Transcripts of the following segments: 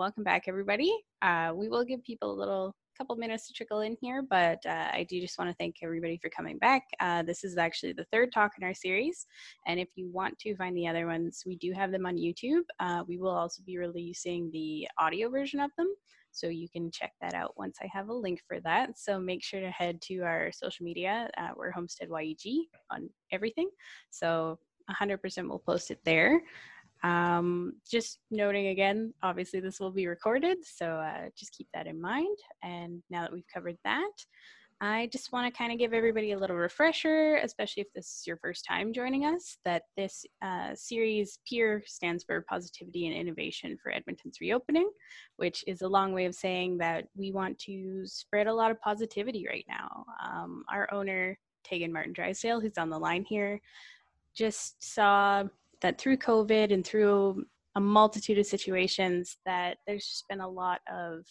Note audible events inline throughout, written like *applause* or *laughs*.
welcome back, everybody. Uh, we will give people a little couple minutes to trickle in here, but uh, I do just want to thank everybody for coming back. Uh, this is actually the third talk in our series, and if you want to find the other ones, we do have them on YouTube. Uh, we will also be releasing the audio version of them, so you can check that out once I have a link for that. So make sure to head to our social media. Uh, we're Homestead YEG on everything, so 100% we'll post it there. Um, just noting again, obviously this will be recorded, so uh, just keep that in mind. And now that we've covered that, I just want to kind of give everybody a little refresher, especially if this is your first time joining us, that this uh, series PEER stands for Positivity and Innovation for Edmonton's Reopening, which is a long way of saying that we want to spread a lot of positivity right now. Um, our owner, Tegan Martin Drysdale, who's on the line here, just saw that through COVID and through a multitude of situations that there's just been a lot of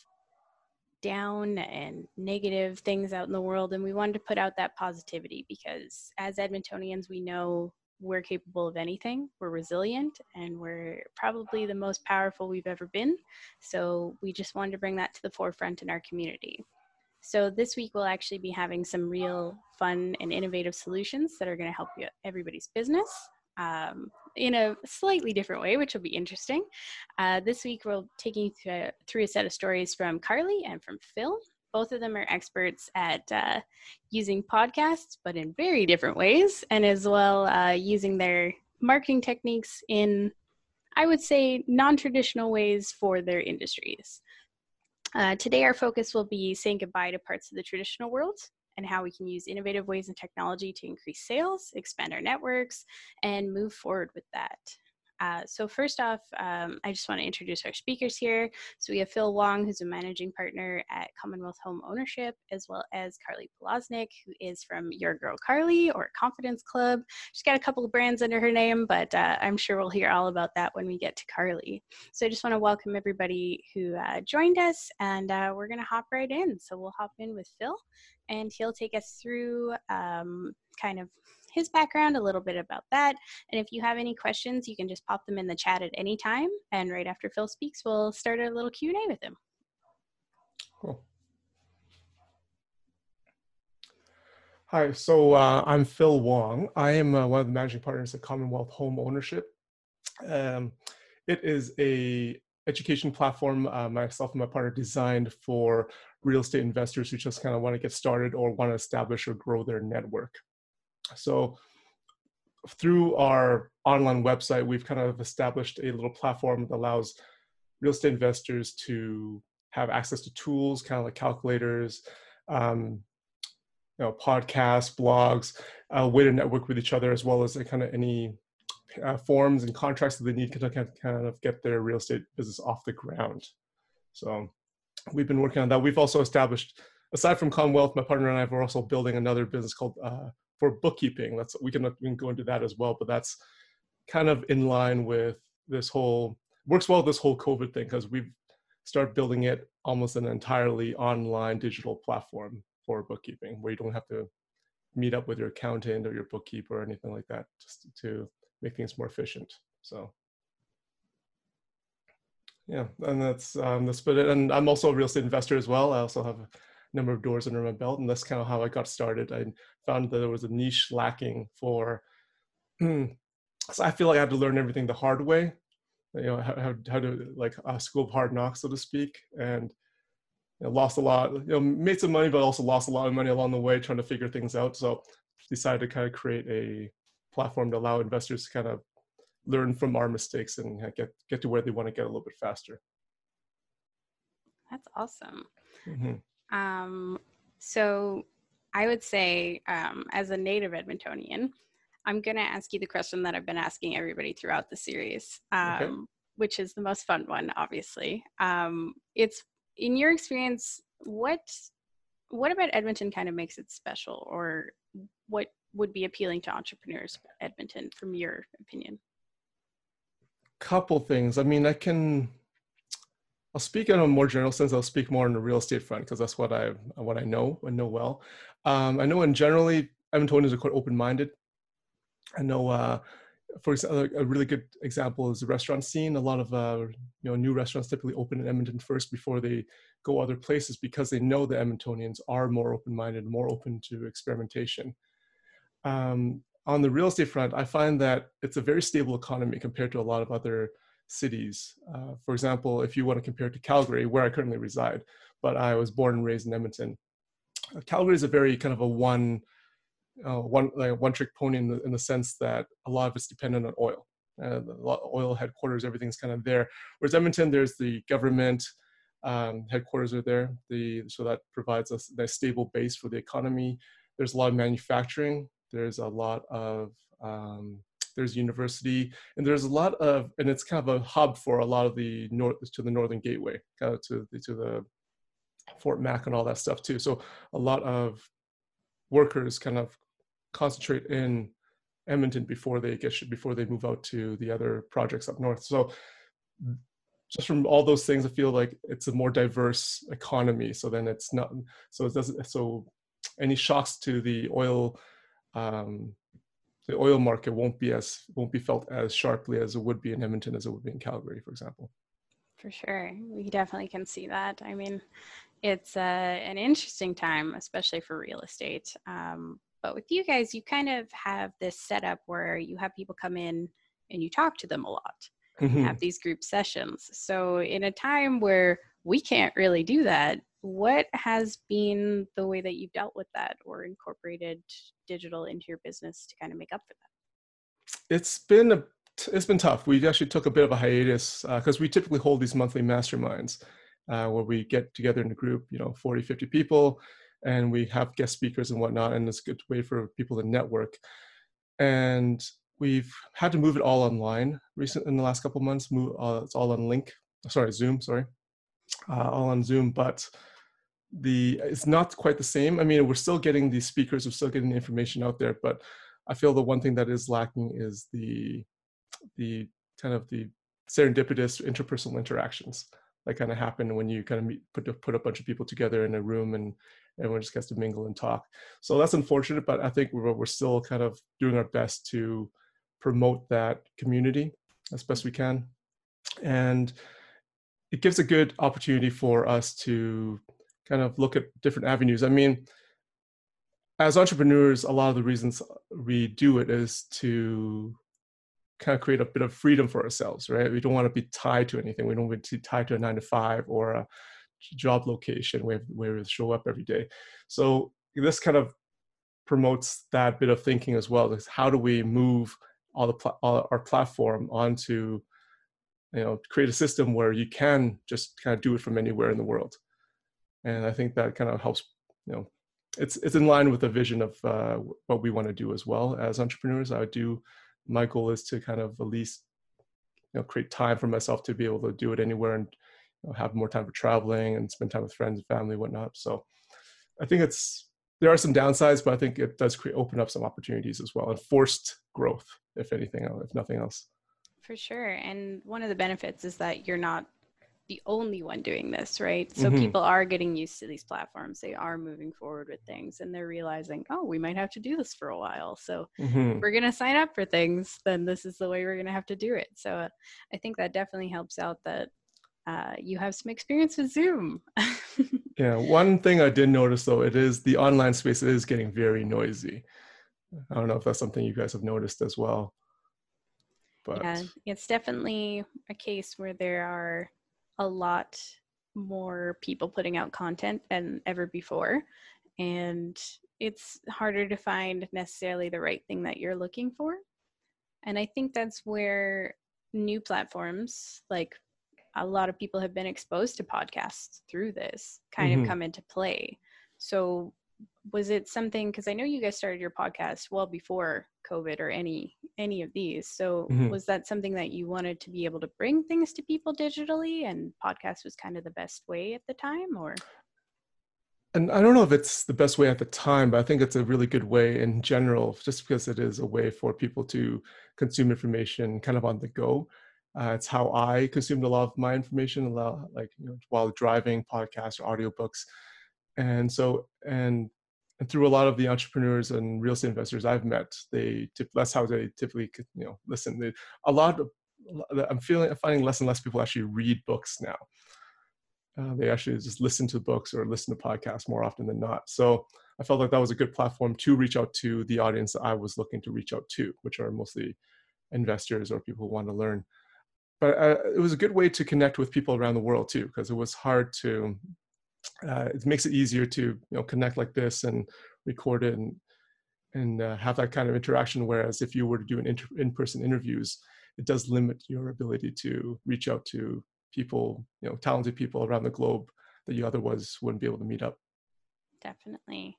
down and negative things out in the world. And we wanted to put out that positivity because as edmontonians we know we're capable of anything. We're resilient and we're probably the most powerful we've ever been. So we just wanted to bring that to the forefront in our community. So this week we'll actually be having some real fun and innovative solutions that are going to help you everybody's business. Um, in a slightly different way, which will be interesting. Uh, this week, we're taking th- through a set of stories from Carly and from Phil. Both of them are experts at uh, using podcasts, but in very different ways, and as well uh, using their marketing techniques in, I would say, non traditional ways for their industries. Uh, today, our focus will be saying goodbye to parts of the traditional world and how we can use innovative ways and technology to increase sales, expand our networks, and move forward with that. Uh, so first off, um, I just want to introduce our speakers here. So we have Phil Wong, who's a managing partner at Commonwealth Home Ownership, as well as Carly Poloznik, who is from Your Girl Carly or Confidence Club. She's got a couple of brands under her name, but uh, I'm sure we'll hear all about that when we get to Carly. So I just want to welcome everybody who uh, joined us, and uh, we're going to hop right in. So we'll hop in with Phil, and he'll take us through um, kind of his background, a little bit about that. And if you have any questions, you can just pop them in the chat at any time. And right after Phil speaks, we'll start a little Q&A with him. Cool. Hi, so uh, I'm Phil Wong. I am uh, one of the managing partners at Commonwealth Home Ownership. Um, it is a education platform uh, myself and my partner designed for real estate investors who just kind of want to get started or want to establish or grow their network. So through our online website, we've kind of established a little platform that allows real estate investors to have access to tools, kind of like calculators, um, you know, podcasts, blogs, a way to network with each other, as well as kind of any uh, forms and contracts that they need to kind of get their real estate business off the ground. So we've been working on that. We've also established, aside from Commonwealth, my partner and I are also building another business called uh, for bookkeeping. That's we can we can go into that as well, but that's kind of in line with this whole works well this whole COVID thing because we've started building it almost an entirely online digital platform for bookkeeping where you don't have to meet up with your accountant or your bookkeeper or anything like that just to make things more efficient. So yeah, and that's um, that's but and I'm also a real estate investor as well. I also have number of doors under my belt, and that's kind of how I got started. I found that there was a niche lacking for. *clears throat* so I feel like I had to learn everything the hard way, you know, how, how, to like a school of hard knocks, so to speak, and you know, lost a lot. You know, made some money, but also lost a lot of money along the way trying to figure things out. So decided to kind of create a platform to allow investors to kind of learn from our mistakes and get get to where they want to get a little bit faster. That's awesome. Mm-hmm. Um, so I would say, um, as a native Edmontonian, I'm going to ask you the question that I've been asking everybody throughout the series, um, okay. which is the most fun one, obviously. Um, it's in your experience, what what about Edmonton kind of makes it special, or what would be appealing to entrepreneurs Edmonton, from your opinion? Couple things. I mean, I can I'll speak in a more general sense. I'll speak more on the real estate front because that's what I what I know and know well. Um, I know in generally Edmontonians are quite open-minded. I know uh, for example, a really good example is the restaurant scene. A lot of uh, you know new restaurants typically open in Edmonton first before they go other places because they know the Edmontonians are more open-minded, more open to experimentation. Um, on the real estate front, I find that it's a very stable economy compared to a lot of other cities. Uh, for example, if you want to compare it to Calgary, where I currently reside, but I was born and raised in Edmonton. Uh, Calgary is a very kind of a one uh, one like one trick pony in the, in the sense that a lot of it's dependent on oil. Oil headquarters, everything's kind of there. Whereas Edmonton, there's the government um, headquarters are there. The so that provides us a stable base for the economy. There's a lot of manufacturing. There's a lot of um, there's university, and there's a lot of and it's kind of a hub for a lot of the north to the northern gateway, kind of to the, to the Fort Mac and all that stuff too. So a lot of workers kind of concentrate in Edmonton before they get before they move out to the other projects up north. So just from all those things, I feel like it's a more diverse economy. So then it's not so it doesn't so any shocks to the oil um, the oil market won't be as won't be felt as sharply as it would be in Edmonton as it would be in Calgary, for example. For sure, we definitely can see that. I mean, it's uh, an interesting time, especially for real estate. Um, but with you guys, you kind of have this setup where you have people come in and you talk to them a lot. Mm-hmm. have these group sessions. So, in a time where we can't really do that, what has been the way that you've dealt with that or incorporated digital into your business to kind of make up for that? It's been a it's been tough. We actually took a bit of a hiatus because uh, we typically hold these monthly masterminds uh, where we get together in a group, you know, 40, 50 people, and we have guest speakers and whatnot, and it's a good way for people to network. And we've had to move it all online recent in the last couple months. Move, uh, it's all on Link, sorry, Zoom, sorry, uh, all on Zoom, but the it's not quite the same. I mean, we're still getting the speakers, we're still getting the information out there, but I feel the one thing that is lacking is the the kind of the serendipitous interpersonal interactions that kind of happen when you kind of meet, put put a bunch of people together in a room and everyone just gets to mingle and talk. So that's unfortunate, but I think we're we're still kind of doing our best to promote that community as best we can, and it gives a good opportunity for us to kind of look at different avenues. I mean, as entrepreneurs, a lot of the reasons we do it is to kind of create a bit of freedom for ourselves, right? We don't want to be tied to anything. We don't want to be tied to a nine to five or a job location where, where we show up every day. So this kind of promotes that bit of thinking as well. Is how do we move all the pl- all our platform onto, you know, create a system where you can just kind of do it from anywhere in the world. And I think that kind of helps, you know, it's it's in line with the vision of uh, what we want to do as well as entrepreneurs. I do my goal is to kind of at least you know create time for myself to be able to do it anywhere and you know, have more time for traveling and spend time with friends and family whatnot. So i think it's there are some downsides but i think it does create open up some opportunities as well and forced growth if anything if nothing else. For sure. And one of the benefits is that you're not the only one doing this, right? So mm-hmm. people are getting used to these platforms. They are moving forward with things and they're realizing, oh, we might have to do this for a while. So mm-hmm. we're going to sign up for things, then this is the way we're going to have to do it. So uh, I think that definitely helps out that uh, you have some experience with Zoom. *laughs* yeah, one thing I did notice though, it is the online space is getting very noisy. I don't know if that's something you guys have noticed as well. But yeah, it's definitely a case where there are a lot more people putting out content than ever before. And it's harder to find necessarily the right thing that you're looking for. And I think that's where new platforms, like a lot of people have been exposed to podcasts through this, kind mm-hmm. of come into play. So was it something because i know you guys started your podcast well before covid or any any of these. So mm-hmm. was that something that you wanted to be able to bring things to people digitally and podcast was kind of the best way at the time or? And i don't know if it's the best way at the time but i think it's a really good way in general just because it is a way for people to consume information kind of on the go. Uh, it's how i consumed a lot of my information like you know, while driving podcasts or audiobooks and so and and through a lot of the entrepreneurs and real estate investors I've met, they that's how they typically you know listen. They, a lot of I'm feeling I'm finding less and less people actually read books now. Uh, they actually just listen to books or listen to podcasts more often than not. So I felt like that was a good platform to reach out to the audience I was looking to reach out to, which are mostly investors or people who want to learn. But uh, it was a good way to connect with people around the world too, because it was hard to. Uh, it makes it easier to you know connect like this and record it and and uh, have that kind of interaction. Whereas if you were to do an inter- in-person interviews, it does limit your ability to reach out to people, you know, talented people around the globe that you otherwise wouldn't be able to meet up. Definitely.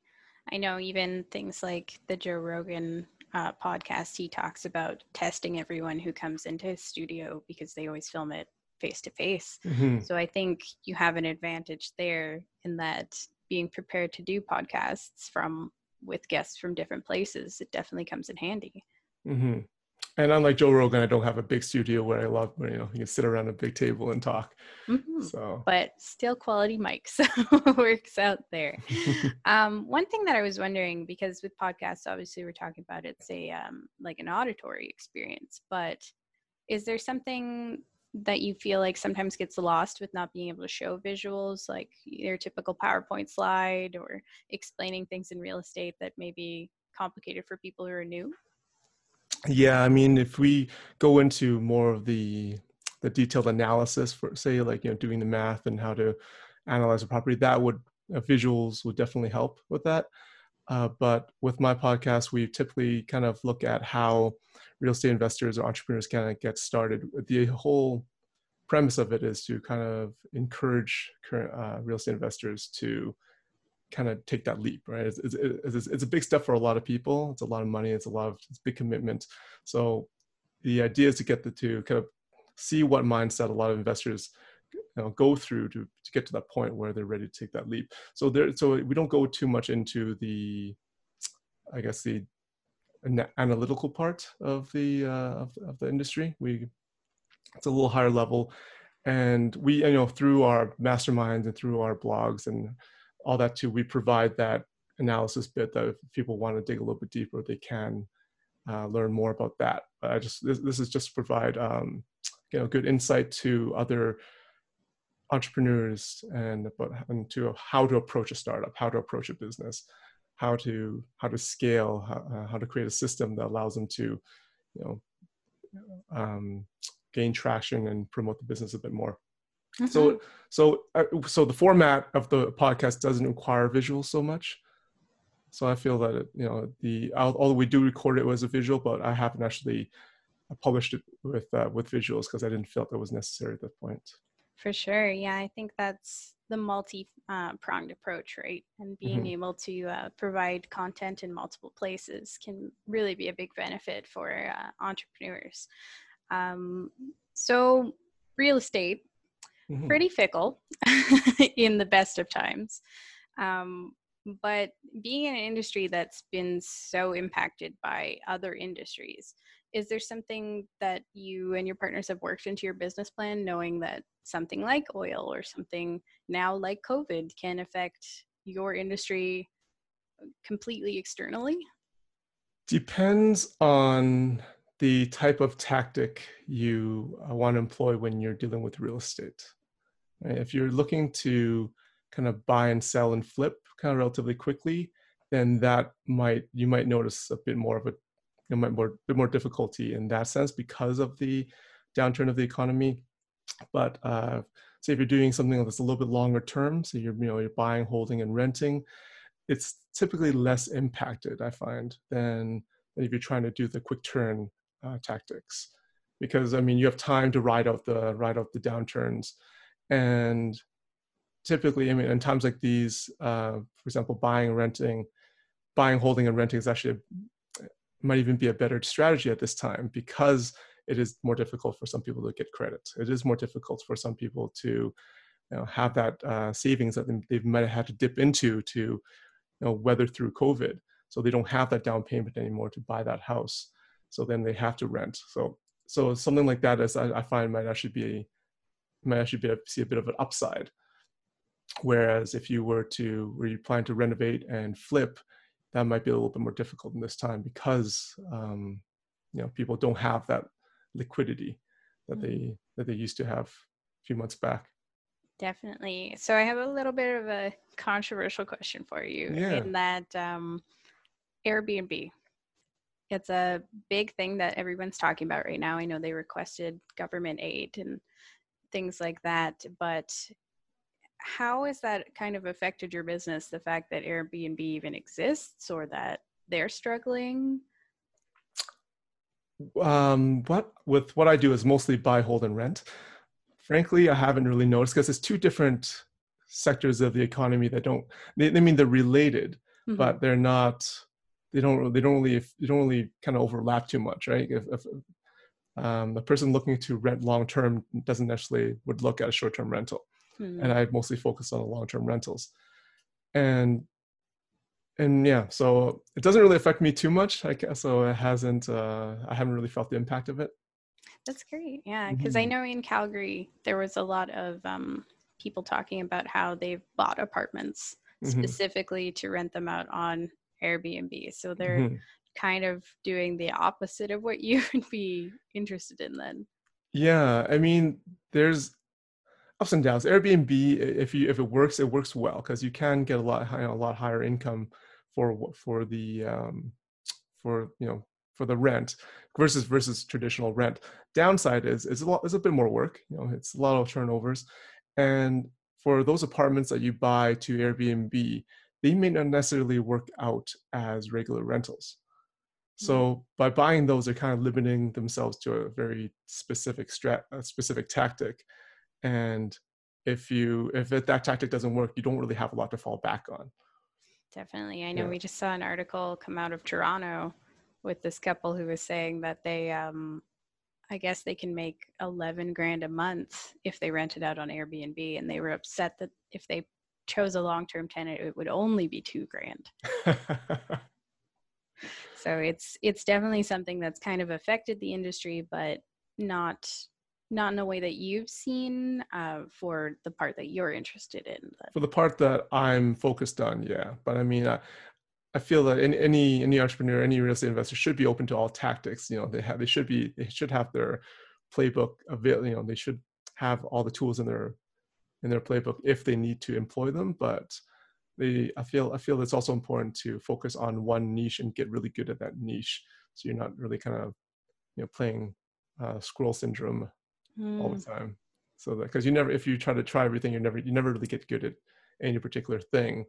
I know even things like the Joe Rogan uh, podcast, he talks about testing everyone who comes into his studio because they always film it face to face. So I think you have an advantage there in that being prepared to do podcasts from with guests from different places, it definitely comes in handy. Mm-hmm and unlike Joe Rogan, I don't have a big studio where I love, you know, you can sit around a big table and talk. Mm-hmm. So, but still quality mics *laughs* works out there. *laughs* um, one thing that I was wondering, because with podcasts, obviously we're talking about it's a um, like an auditory experience, but is there something that you feel like sometimes gets lost with not being able to show visuals, like your typical PowerPoint slide or explaining things in real estate that may be complicated for people who are new? Yeah, I mean, if we go into more of the the detailed analysis for, say, like you know, doing the math and how to analyze a property, that would uh, visuals would definitely help with that. Uh, but with my podcast, we typically kind of look at how real estate investors or entrepreneurs kind of get started. The whole premise of it is to kind of encourage current uh, real estate investors to kind of take that leap, right? It's, it's, it's, it's, a big step for a lot of people. It's a lot of money. It's a lot of it's big commitment. So the idea is to get the to kind of see what mindset a lot of investors know, go through to, to get to that point where they're ready to take that leap. So there, so we don't go too much into the, I guess the analytical part of the uh, of, of the industry. We it's a little higher level, and we you know through our masterminds and through our blogs and all that too, we provide that analysis bit that if people want to dig a little bit deeper, they can uh, learn more about that. But I just this, this is just to provide um, you know good insight to other entrepreneurs and about and to how to approach a startup, how to approach a business, how to how to scale, how, uh, how to create a system that allows them to you know um, gain traction and promote the business a bit more. Mm-hmm. So, so, uh, so the format of the podcast doesn't require visuals so much. So I feel that it, you know the although we do record it as a visual, but I haven't actually published it with uh, with visuals because I didn't feel that was necessary at that point. For sure, yeah, I think that's the multi uh, pronged approach, right? And being mm-hmm. able to uh, provide content in multiple places can really be a big benefit for uh, entrepreneurs. Um, so, real estate mm-hmm. pretty fickle *laughs* in the best of times. Um, but being in an industry that's been so impacted by other industries, is there something that you and your partners have worked into your business plan, knowing that something like oil or something now like COVID can affect your industry completely externally? Depends on the type of tactic you uh, want to employ when you're dealing with real estate. If you're looking to kind of buy and sell and flip kind of relatively quickly, then that might you might notice a bit more of a you might more bit more difficulty in that sense because of the downturn of the economy. But uh, say if you're doing something that's a little bit longer term, so you're you know you're buying, holding, and renting, it's typically less impacted. I find than if you're trying to do the quick turn uh, tactics, because I mean you have time to ride out the ride out the downturns and typically, I mean, in times like these, uh, for example, buying, renting, buying, holding, and renting is actually might even be a better strategy at this time because it is more difficult for some people to get credit. It is more difficult for some people to you know, have that uh, savings that they might have had to dip into to you know, weather through COVID. So they don't have that down payment anymore to buy that house. So then they have to rent. So so something like that is I, I find might actually be might actually be a, see a bit of an upside. Whereas if you were to, where you plan to renovate and flip, that might be a little bit more difficult in this time because um, you know people don't have that liquidity that mm-hmm. they that they used to have a few months back. Definitely. So I have a little bit of a controversial question for you yeah. in that um, Airbnb. It's a big thing that everyone's talking about right now. I know they requested government aid and things like that, but how has that kind of affected your business? The fact that Airbnb even exists or that they're struggling? Um, what with what I do is mostly buy, hold, and rent. Frankly, I haven't really noticed because it's two different sectors of the economy that don't. They, they mean they're related, mm-hmm. but they're not. They don't. They don't really. They don't really kind of overlap too much, right? If, if um, the person looking to rent long term doesn't necessarily would look at a short term rental mm-hmm. and I mostly focus on the long-term rentals. And and yeah, so it doesn't really affect me too much. I guess so. It hasn't. Uh, I haven't really felt the impact of it. That's great. Yeah, because mm-hmm. I know in Calgary there was a lot of um, people talking about how they've bought apartments mm-hmm. specifically to rent them out on Airbnb. So they're mm-hmm. kind of doing the opposite of what you *laughs* would be interested in then. Yeah, I mean, there's ups and downs. Airbnb, if you if it works, it works well because you can get a lot high, a lot higher income for for the um, for you know for the rent versus versus traditional rent. Downside is is a lot is a bit more work. You know, it's a lot of turnovers, and for those apartments that you buy to Airbnb, they may not necessarily work out as regular rentals. So mm-hmm. by buying those, they're kind of limiting themselves to a very specific strat, a specific tactic and if you if it, that tactic doesn't work you don't really have a lot to fall back on definitely i know yeah. we just saw an article come out of toronto with this couple who was saying that they um i guess they can make 11 grand a month if they rent it out on airbnb and they were upset that if they chose a long-term tenant it would only be two grand *laughs* so it's it's definitely something that's kind of affected the industry but not not in a way that you've seen uh, for the part that you're interested in for the part that i'm focused on yeah. But i mean I, I feel that any, any any entrepreneur any real estate investor should be open to all tactics you know they have they should be they should have their playbook available you know they should have all the tools in their in their playbook if they need to employ them. But they i feel i feel it's also important to focus on one niche and get really good at that niche. So you're not really kind of you know playing uh, squirrel syndrome mm. all the mm. time. So that because you never, if you try to try everything, you never, you never really get good at any particular thing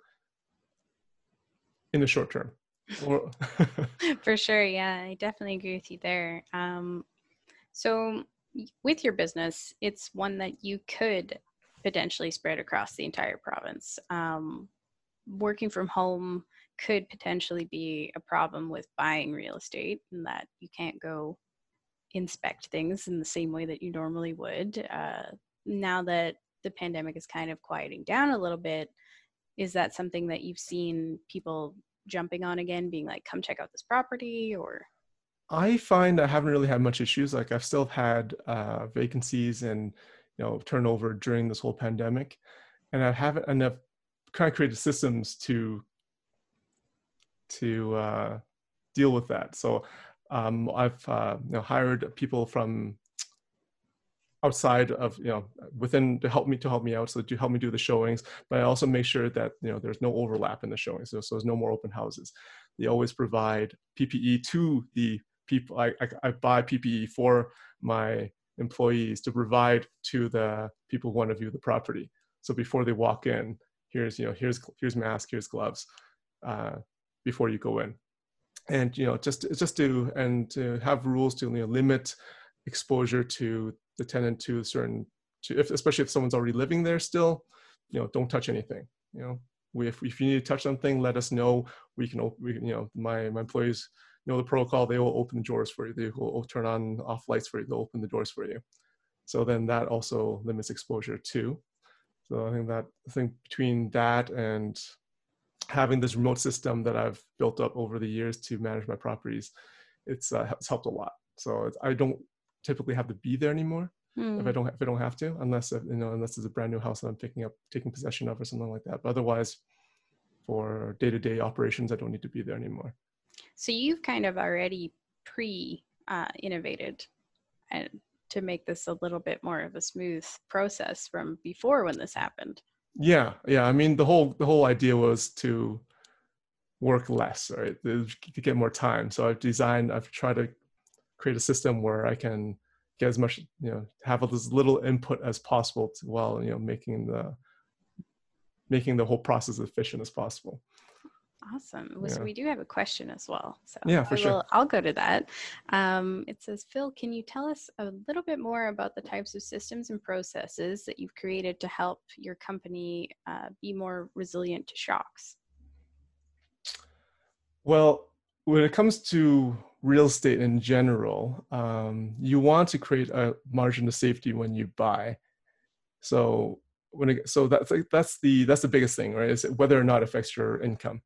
in the short term. *laughs* For sure, yeah, I definitely agree with you there. Um, so with your business, it's one that you could potentially spread across the entire province. Um, working from home could potentially be a problem with buying real estate, and that you can't go inspect things in the same way that you normally would. Uh, now that the pandemic is kind of quieting down a little bit, is that something that you've seen people jumping on again, being like, come check out this property or? I find I haven't really had much issues. Like I've still had uh, vacancies and you know turnover during this whole pandemic, and I haven't and I've kind of created systems to to uh, deal with that. So um, I've uh, you know, hired people from outside of you know within to help me to help me out so to help me do the showings but i also make sure that you know there's no overlap in the showings so, so there's no more open houses. They always provide ppe to the people I, I, I buy ppe for my employees to provide to the people who want to view the property. So before they walk in here's you know here's here's mask here's gloves uh, before you go in and you know just just to and to have rules to you know, limit exposure to the tenant to certain to if, especially if someone's already living there still you know don't touch anything you know. We, if, if you need to touch something let us know. We can we you know my my employees know the protocol. They will open the doors for you. They will turn on off lights for you. They'll open the doors for you. So then that also limits exposure too. So i think that i think between that and having this remote system that I've built up over the years to manage my properties, it's, uh, it's helped a lot. So I don't typically have to be there anymore. if I don't if I don't have to, unless you know unless it's a brand new house that I'm picking up taking possession of or something like that. But otherwise, for day to day operations, I don't need to be there anymore. So you've kind of already pre uh, innovated and to make this a little bit more of a smooth process from before when this happened. Yeah, yeah. I mean, the whole the whole idea was to work less, right? To get more time. So I've designed. I've tried to create a system where I can get as much, you know, have as little input as possible to, while you know making the making the whole process efficient as possible. Awesome. Yeah. So we do have a question as well. So yeah, for I will, sure. I'll go to that. Um, it says, Phil, can you tell us a little bit more about the types of systems and processes that you've created to help your company uh, be more resilient to shocks? Well, when it comes to real estate in general, um, you want to create a margin of safety when you buy. So when it, so that's like, that's the that's the biggest thing, right? Is whether or not it affects your income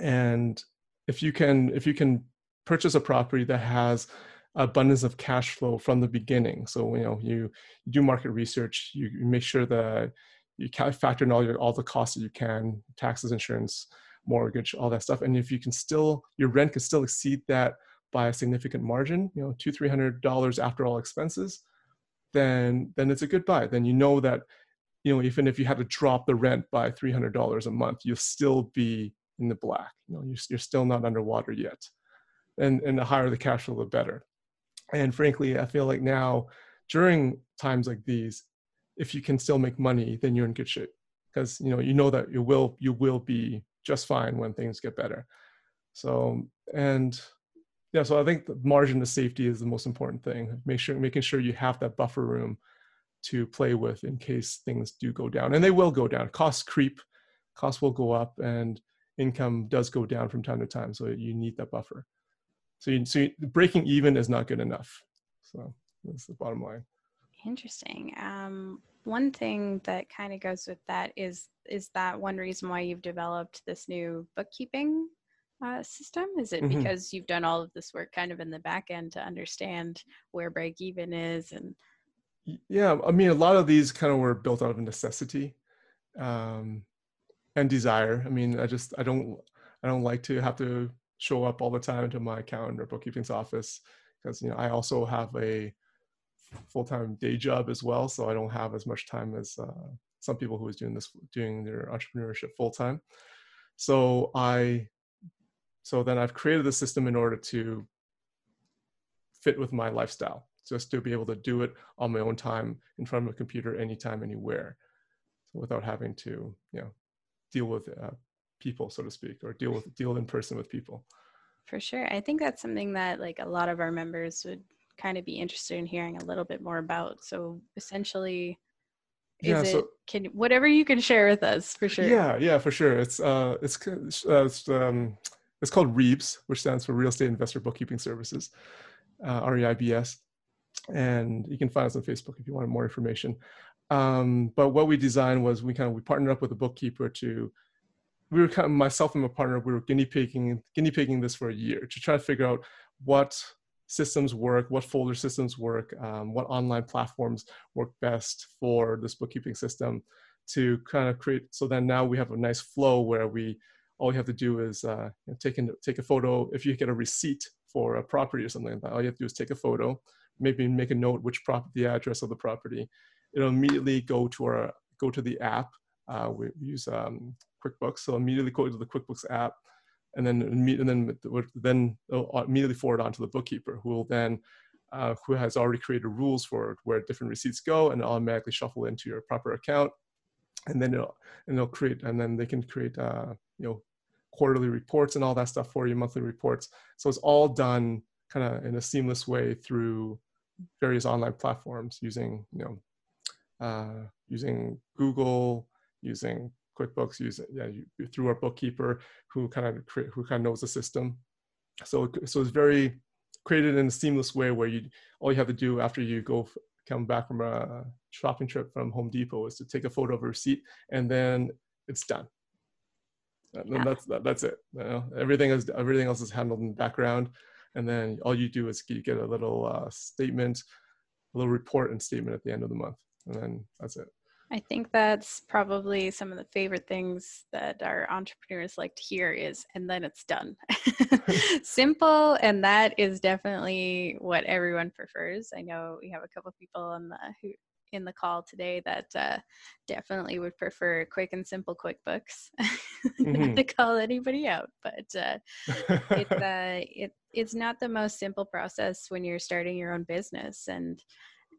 and if you can if you can purchase a property that has abundance of cash flow from the beginning so you know you, you do market research you, you make sure that you factor in all your all the costs that you can taxes insurance mortgage all that stuff. And if you can still your rent can still exceed that by a significant margin you know two three hundred dollars after all expenses then then it's a good buy. Then you know that you know even if you had to drop the rent by three hundred dollars a month you'll still be in the black. You know, you're, you're still not underwater yet. And, and the higher the cash flow, the better. And frankly, I feel like now during times like these, if you can still make money, then you're in good shape because you know you know that you will you will be just fine when things get better. So and yeah, so I think the margin of safety is the most important thing. Make sure making sure you have that buffer room to play with in case things do go down, and they will go down. Costs creep, costs will go up, and income does go down from time to time. So you need that buffer. So, you, so you, breaking even is not good enough. So that's the bottom line. Interesting. Um, one thing that kind of goes with that is is that one reason why you've developed this new bookkeeping uh, system? Is it mm-hmm. because you've done all of this work kind of in the back end to understand where break even is and yeah i mean a lot of these kind of were built out of necessity um, and desire. I mean, I just I don't I don't like to have to show up all the time to my accountant or bookkeeping's office because you know I also have a full-time day job as well, so I don't have as much time as uh, some people who is doing this doing their entrepreneurship full time. So I so then I've created the system in order to fit with my lifestyle, just to be able to do it on my own time in front of a computer anytime, anywhere, without having to you know deal with uh, people, so to speak, or deal with deal in person with people. For sure, I think that's something that like a lot of our members would kind of be interested in hearing a little bit more about. So essentially, is yeah, so, it can whatever you can share with us for sure. Yeah, yeah, for sure. It's uh, it's uh, it's um, it's called REIBS, which stands for Real Estate Investor Bookkeeping Services, uh, R-E-I-B-S, and you can find us on Facebook if you want more information. Um, but what we designed was we kind of we partnered up with a bookkeeper to we were kind of myself and my partner we were guinea pigging guinea pigging this for a year to try to figure out what systems work, what folder systems work, um, what online platforms work best for this bookkeeping system to kind of create. So then now we have a nice flow where we all you have to do is uh, take, in, take a photo. If you get a receipt for a property or something like that, all you have to do is take a photo, maybe make a note which prop the address of the property, it'll immediately go to our go to the app. Uh, we use um, QuickBooks, so immediately go to the QuickBooks app, and then and then then immediately forward on to the bookkeeper, who will then uh, who has already created rules for where different receipts go, and automatically shuffle into your proper account, and then it'll and they'll create and then they can create uh, you know quarterly reports and all that stuff for you, monthly reports. So it's all done kind of in a seamless way through various online platforms using you know uh, using Google, using QuickBooks, using yeah, you, through our bookkeeper who kind of create, who kind of knows the system. So so it's very created in a seamless way where you all you have to do after you go come back from a shopping trip from Home Depot is to take a photo of a receipt and then it's done. And yeah. that's that, that's it. You know? Everything is everything else is handled in the background, and then all you do is you get a little uh, statement a little report and statement at the end of the month, and then that's it. I think that's probably some of the favorite things that our entrepreneurs like to hear is, and then it's done. *laughs* Simple, and that is definitely what everyone prefers. I know we have a couple people on the who in the call today that uh, definitely would prefer quick and simple QuickBooks. *laughs* mm-hmm. Not to call anybody out, but uh, it's *laughs* uh, it, it's not the most simple process when you're starting your own business, and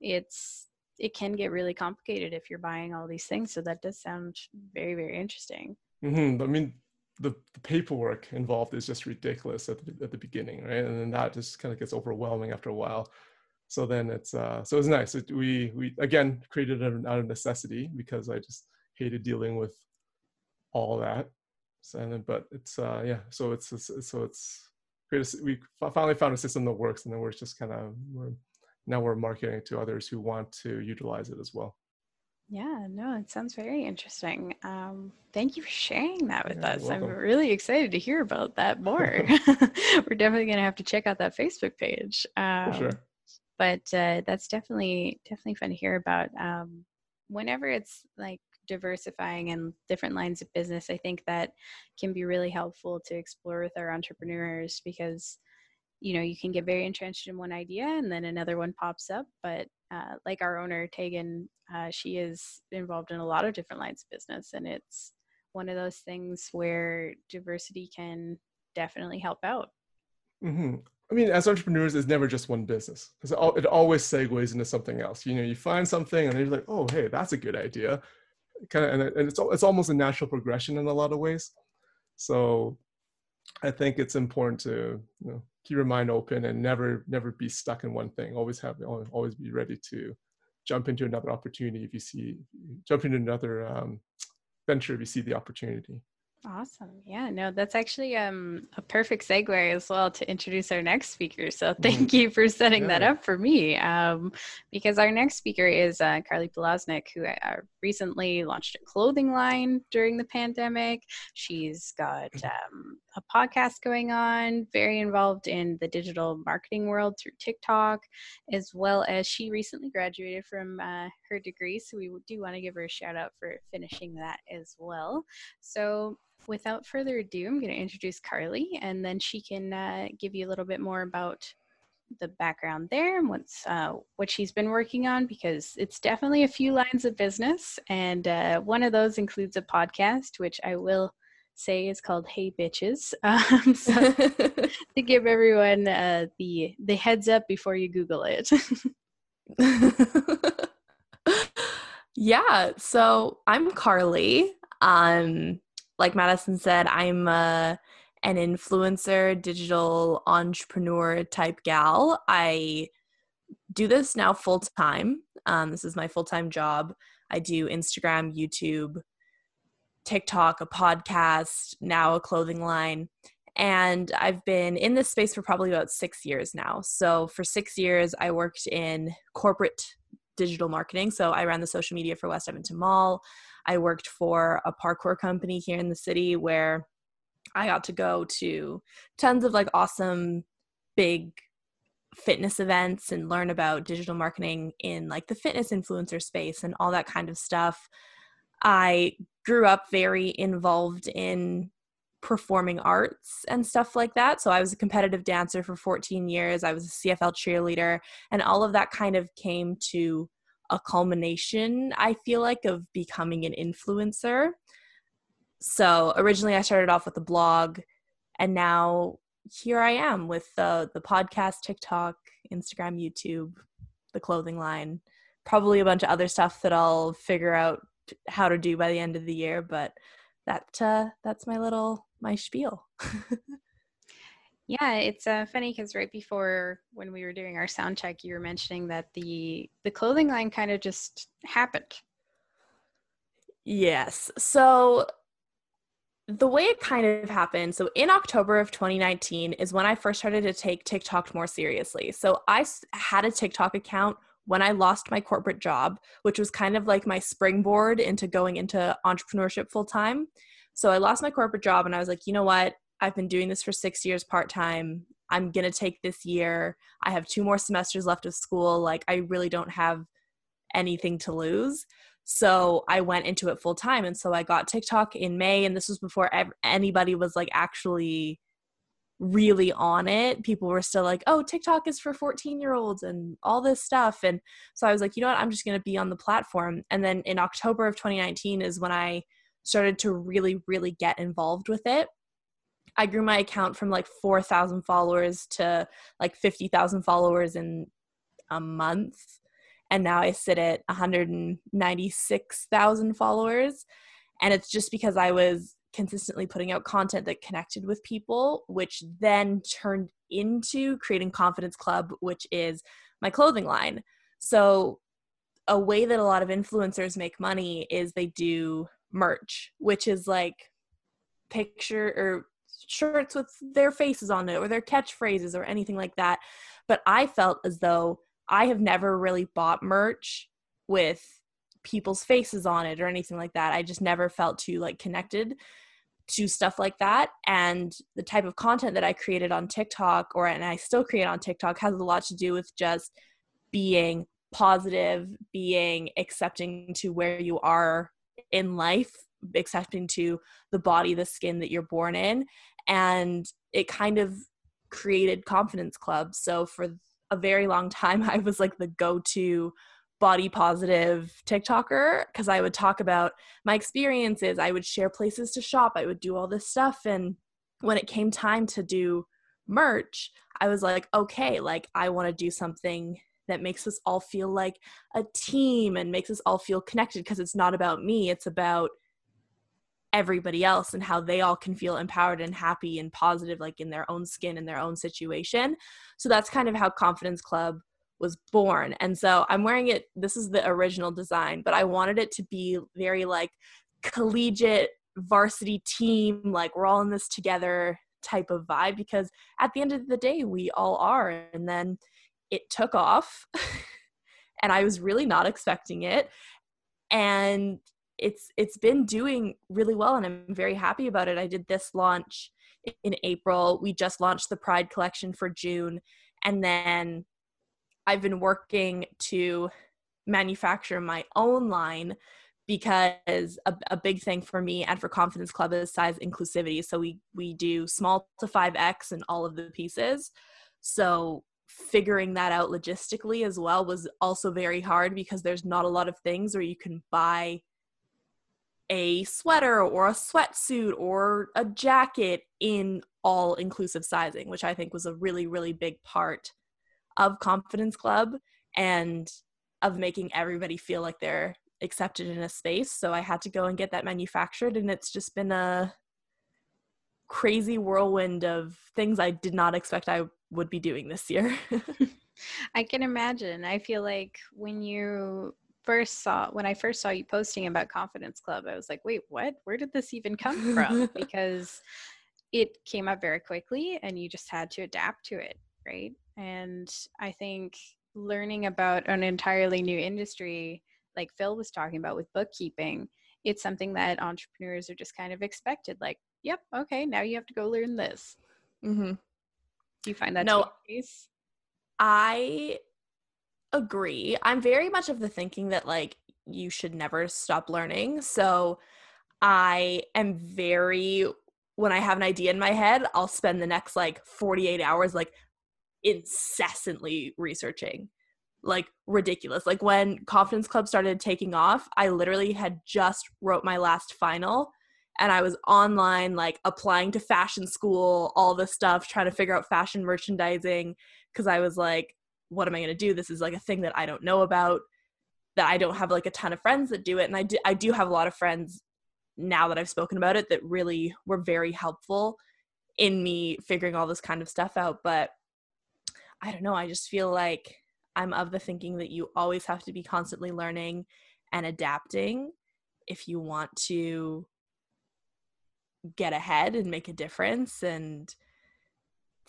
it's it can get really complicated if you're buying all these things. So that does sound very very interesting. Mm-hmm. I mean. The, the paperwork involved is just ridiculous at the, at the beginning, right? And then that just kind of gets overwhelming after a while so then it's uh, so it's nice. It, we we again created it out of necessity because I just hated dealing with all that. So then, but it's uh, yeah. So it's, it's so it's. We finally found a system that works, and then we're just kind of we're now we're marketing it to others who want to utilize it as well. Yeah, no, it sounds very interesting. Um, thank you for sharing that with yeah, us. I'm really excited to hear about that *laughs* more. *laughs* We're definitely going to have to check out that Facebook page. Um, sure but uh, that's definitely definitely fun to hear about um, whenever it's like diversifying and different lines of business i think that can be really helpful to explore with our entrepreneurs because you know you can get very entrenched in one idea and then another one pops up but uh, like our owner tegan uh, she is involved in a lot of different lines of business and it's one of those things where diversity can definitely help out mm-hmm. I mean, as entrepreneurs, it's never just one business because it always segues into something else. You know, you find something and you're like, oh, hey, that's a good idea. Kind of, and, and it's it's almost a natural progression in a lot of ways. So, I think it's important to you know keep your mind open and never never be stuck in one thing. Always have always be ready to jump into another opportunity if you see jump into another um, venture if you see the opportunity. Awesome. Yeah, no, that's actually um, a perfect segue as well to introduce our next speaker. So mm-hmm. thank you for setting yeah. that up for me. Um, because our next speaker is uh, Carly Polaznik, who uh, recently launched a clothing line during the pandemic. She's got um, a podcast going on, very involved in the digital marketing world through TikTok, as well as she recently graduated from uh, her degree. So we do want to give her a shout out for finishing that as well. So without further ado, I'm going to introduce Carly, and then she can uh, give you a little bit more about the background there and what's uh, what she's been working on because it's definitely a few lines of business, and uh, one of those includes a podcast, which I will say is called "Hey Bitches," *laughs* um, so *laughs* to give everyone uh, the the heads up before you Google it. *laughs* yeah, so I'm Carly. Um, like Madison said, I'm a, an influencer, digital entrepreneur type gal. I do this now full time. Um, this is my full time job. I do Instagram, YouTube, TikTok, a podcast, now a clothing line. And I've been in this space for probably about six years now. So, for six years, I worked in corporate digital marketing. So, I ran the social media for West Edmonton Mall. I worked for a parkour company here in the city where I got to go to tons of like awesome big fitness events and learn about digital marketing in like the fitness influencer space and all that kind of stuff. I grew up very involved in performing arts and stuff like that. So I was a competitive dancer for 14 years. I was a CFL cheerleader and all of that kind of came to a culmination, I feel like, of becoming an influencer. So originally I started off with a blog and now here I am with the the podcast, TikTok, Instagram, YouTube, the clothing line, probably a bunch of other stuff that I'll figure out how to do by the end of the year, but that uh, that's my little my spiel. *laughs* Yeah, it's uh, funny because right before when we were doing our sound check, you were mentioning that the the clothing line kind of just happened. Yes. So the way it kind of happened, so in October of 2019 is when I first started to take TikTok more seriously. So I had a TikTok account when I lost my corporate job, which was kind of like my springboard into going into entrepreneurship full time. So I lost my corporate job and I was like, you know what? I've been doing this for six years part time. I'm going to take this year. I have two more semesters left of school. Like, I really don't have anything to lose. So I went into it full time. And so I got TikTok in May, and this was before ev- anybody was like actually really on it. People were still like, oh, TikTok is for 14 year olds and all this stuff. And so I was like, you know what? I'm just going to be on the platform. And then in October of 2019 is when I started to really, really get involved with it. I grew my account from like 4,000 followers to like 50,000 followers in a month and now I sit at 196,000 followers. And it's just because I was consistently putting out content that connected with people, which then turned into creating Confidence Club, which is my clothing line. So, a way that a lot of influencers make money is they do merch, which is like picture or shirts with their faces on it or their catchphrases or anything like that. But I felt as though I have never really bought merch with people's faces on it or anything like that. I just never felt too like connected to stuff like that and the type of content that I created on TikTok or and I still create on TikTok has a lot to do with just being positive, being accepting to where you are in life, accepting to the body, the skin that you're born in and it kind of created confidence clubs So for a very long time *laughs* I was like the go-to body positive TikToker because I would talk about my experiences. I would share places to shop. I would do all this stuff. And when it came time to do merch, I was like, okay, like I want to do something that makes us all feel like a team and makes us all feel connected because it's not about me, it's about everybody else and how they all can feel empowered and happy and positive like in their own skin in their own situation. So that's kind of how confidence club was born. And so i'm wearing it this is the original design but i wanted it to be very like collegiate varsity team like we're all in this together type of vibe because at the end of the day we all are. And then it took off *laughs* and i was really not expecting it. And it's it's been doing really well and i'm very happy about it. I did this launch in april. We just launched the pride collection for june and then i've been working to manufacture my own line because a, a big thing for me and for confidence club is size inclusivity. So we we do small to 5x in all of the pieces. So figuring that out logistically as well was also very hard because there's not a lot of things where you can buy a sweater or a sweatsuit or a jacket in all inclusive sizing, which I think was a really, really big part of Confidence Club and of making everybody feel like they're accepted in a space. So I had to go and get that manufactured, and it's just been a crazy whirlwind of things I did not expect I would be doing this year. *laughs* *laughs* I can imagine. I feel like when you first saw when I first saw you posting about Confidence Club, I was like, wait, what? Where did this even come from? *laughs* because it came up very quickly and you just had to adapt to it, right? And I think learning about an entirely new industry, like Phil was talking about with bookkeeping, it's something that entrepreneurs are just kind of expected. Like, yep, okay, now you have to go learn this. Mm-hmm. Do you find that no, I agree. I'm very much of the thinking that like you should never stop learning. So I am very when I have an idea in my head, I'll spend the next like 48 hours like incessantly researching. Like ridiculous. Like when Confidence Club started taking off, I literally had just wrote my last final and I was online like applying to fashion school, all this stuff, trying to figure out fashion merchandising because I was like what am I going to do? This is like a thing that I don't know about, that I don't have like a ton of friends that do it. And I do, I do have a lot of friends now that I've spoken about it that really were very helpful in me figuring all this kind of stuff out. But I don't know. I just feel like I'm of the thinking that you always have to be constantly learning and adapting if you want to get ahead and make a difference. And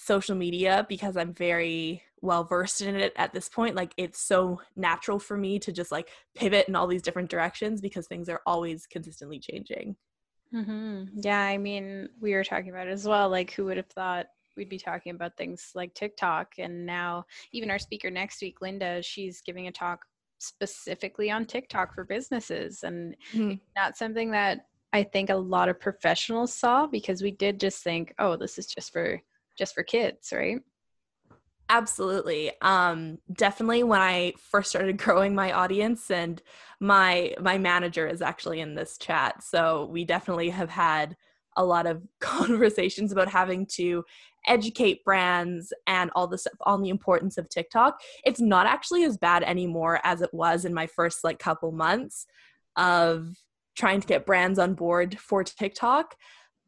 social media, because I'm very well versed in it at this point like it's so natural for me to just like pivot in all these different directions because things are always consistently changing mm-hmm. yeah i mean we were talking about it as well like who would have thought we'd be talking about things like TikTok. And now, even our speaker next week, Linda, she's giving a talk specifically on TikTok for businesses, and mm-hmm. not something that I think a lot of professionals saw because we did just think, oh, this is just for just for kids, right? Absolutely. Um, definitely when I first started *laughs* growing my audience and my my manager is actually in this chat. So we definitely have had a lot of *laughs* conversations about having to educate brands and all the stuff on the importance of TikTok. It's not actually as bad anymore as it was in my first like couple months of trying to get brands on board for TikTok,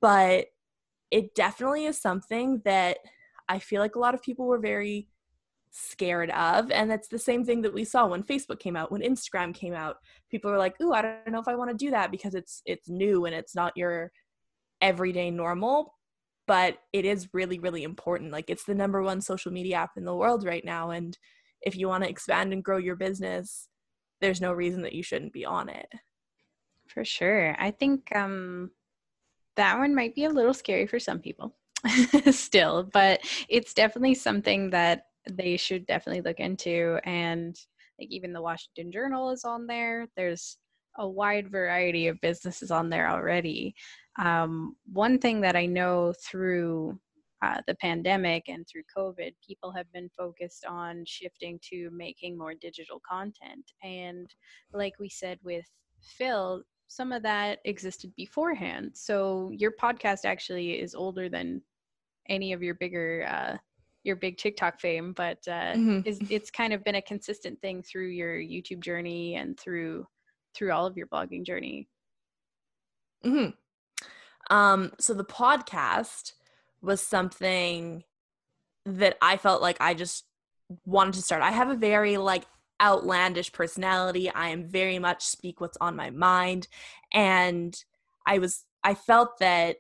but it definitely is something that I feel like a lot of people were very scared of and that's the same thing that we saw when Facebook came out when Instagram came out. People were like ooh I don't know if I want to do that because it's it's new and it's not your everyday normal but it is really really important. Like it's the number one social media app in the world right now and if you want to expand and grow your business there's no reason that you shouldn't be on it. For sure. I think um, that one might be a little scary for some people *laughs* still, but it's definitely something that they should definitely look into. And like even the Washington Journal is on there. There's a wide variety of businesses on there already. Um, one thing that I know through uh, the pandemic and through COVID, people have been focused on shifting to making more digital content. And like we said with Phil, some of that existed beforehand. So your podcast actually is older than any of your bigger uh, your big TikTok fame, but uh, mm-hmm. is it's kind of been a consistent thing through your YouTube journey and through through all of your blogging journey. Hmm. Um. So the podcast was something that I felt like I just wanted to start. I have a very like outlandish personality. I am very much speak what's on my mind. And I was, I felt that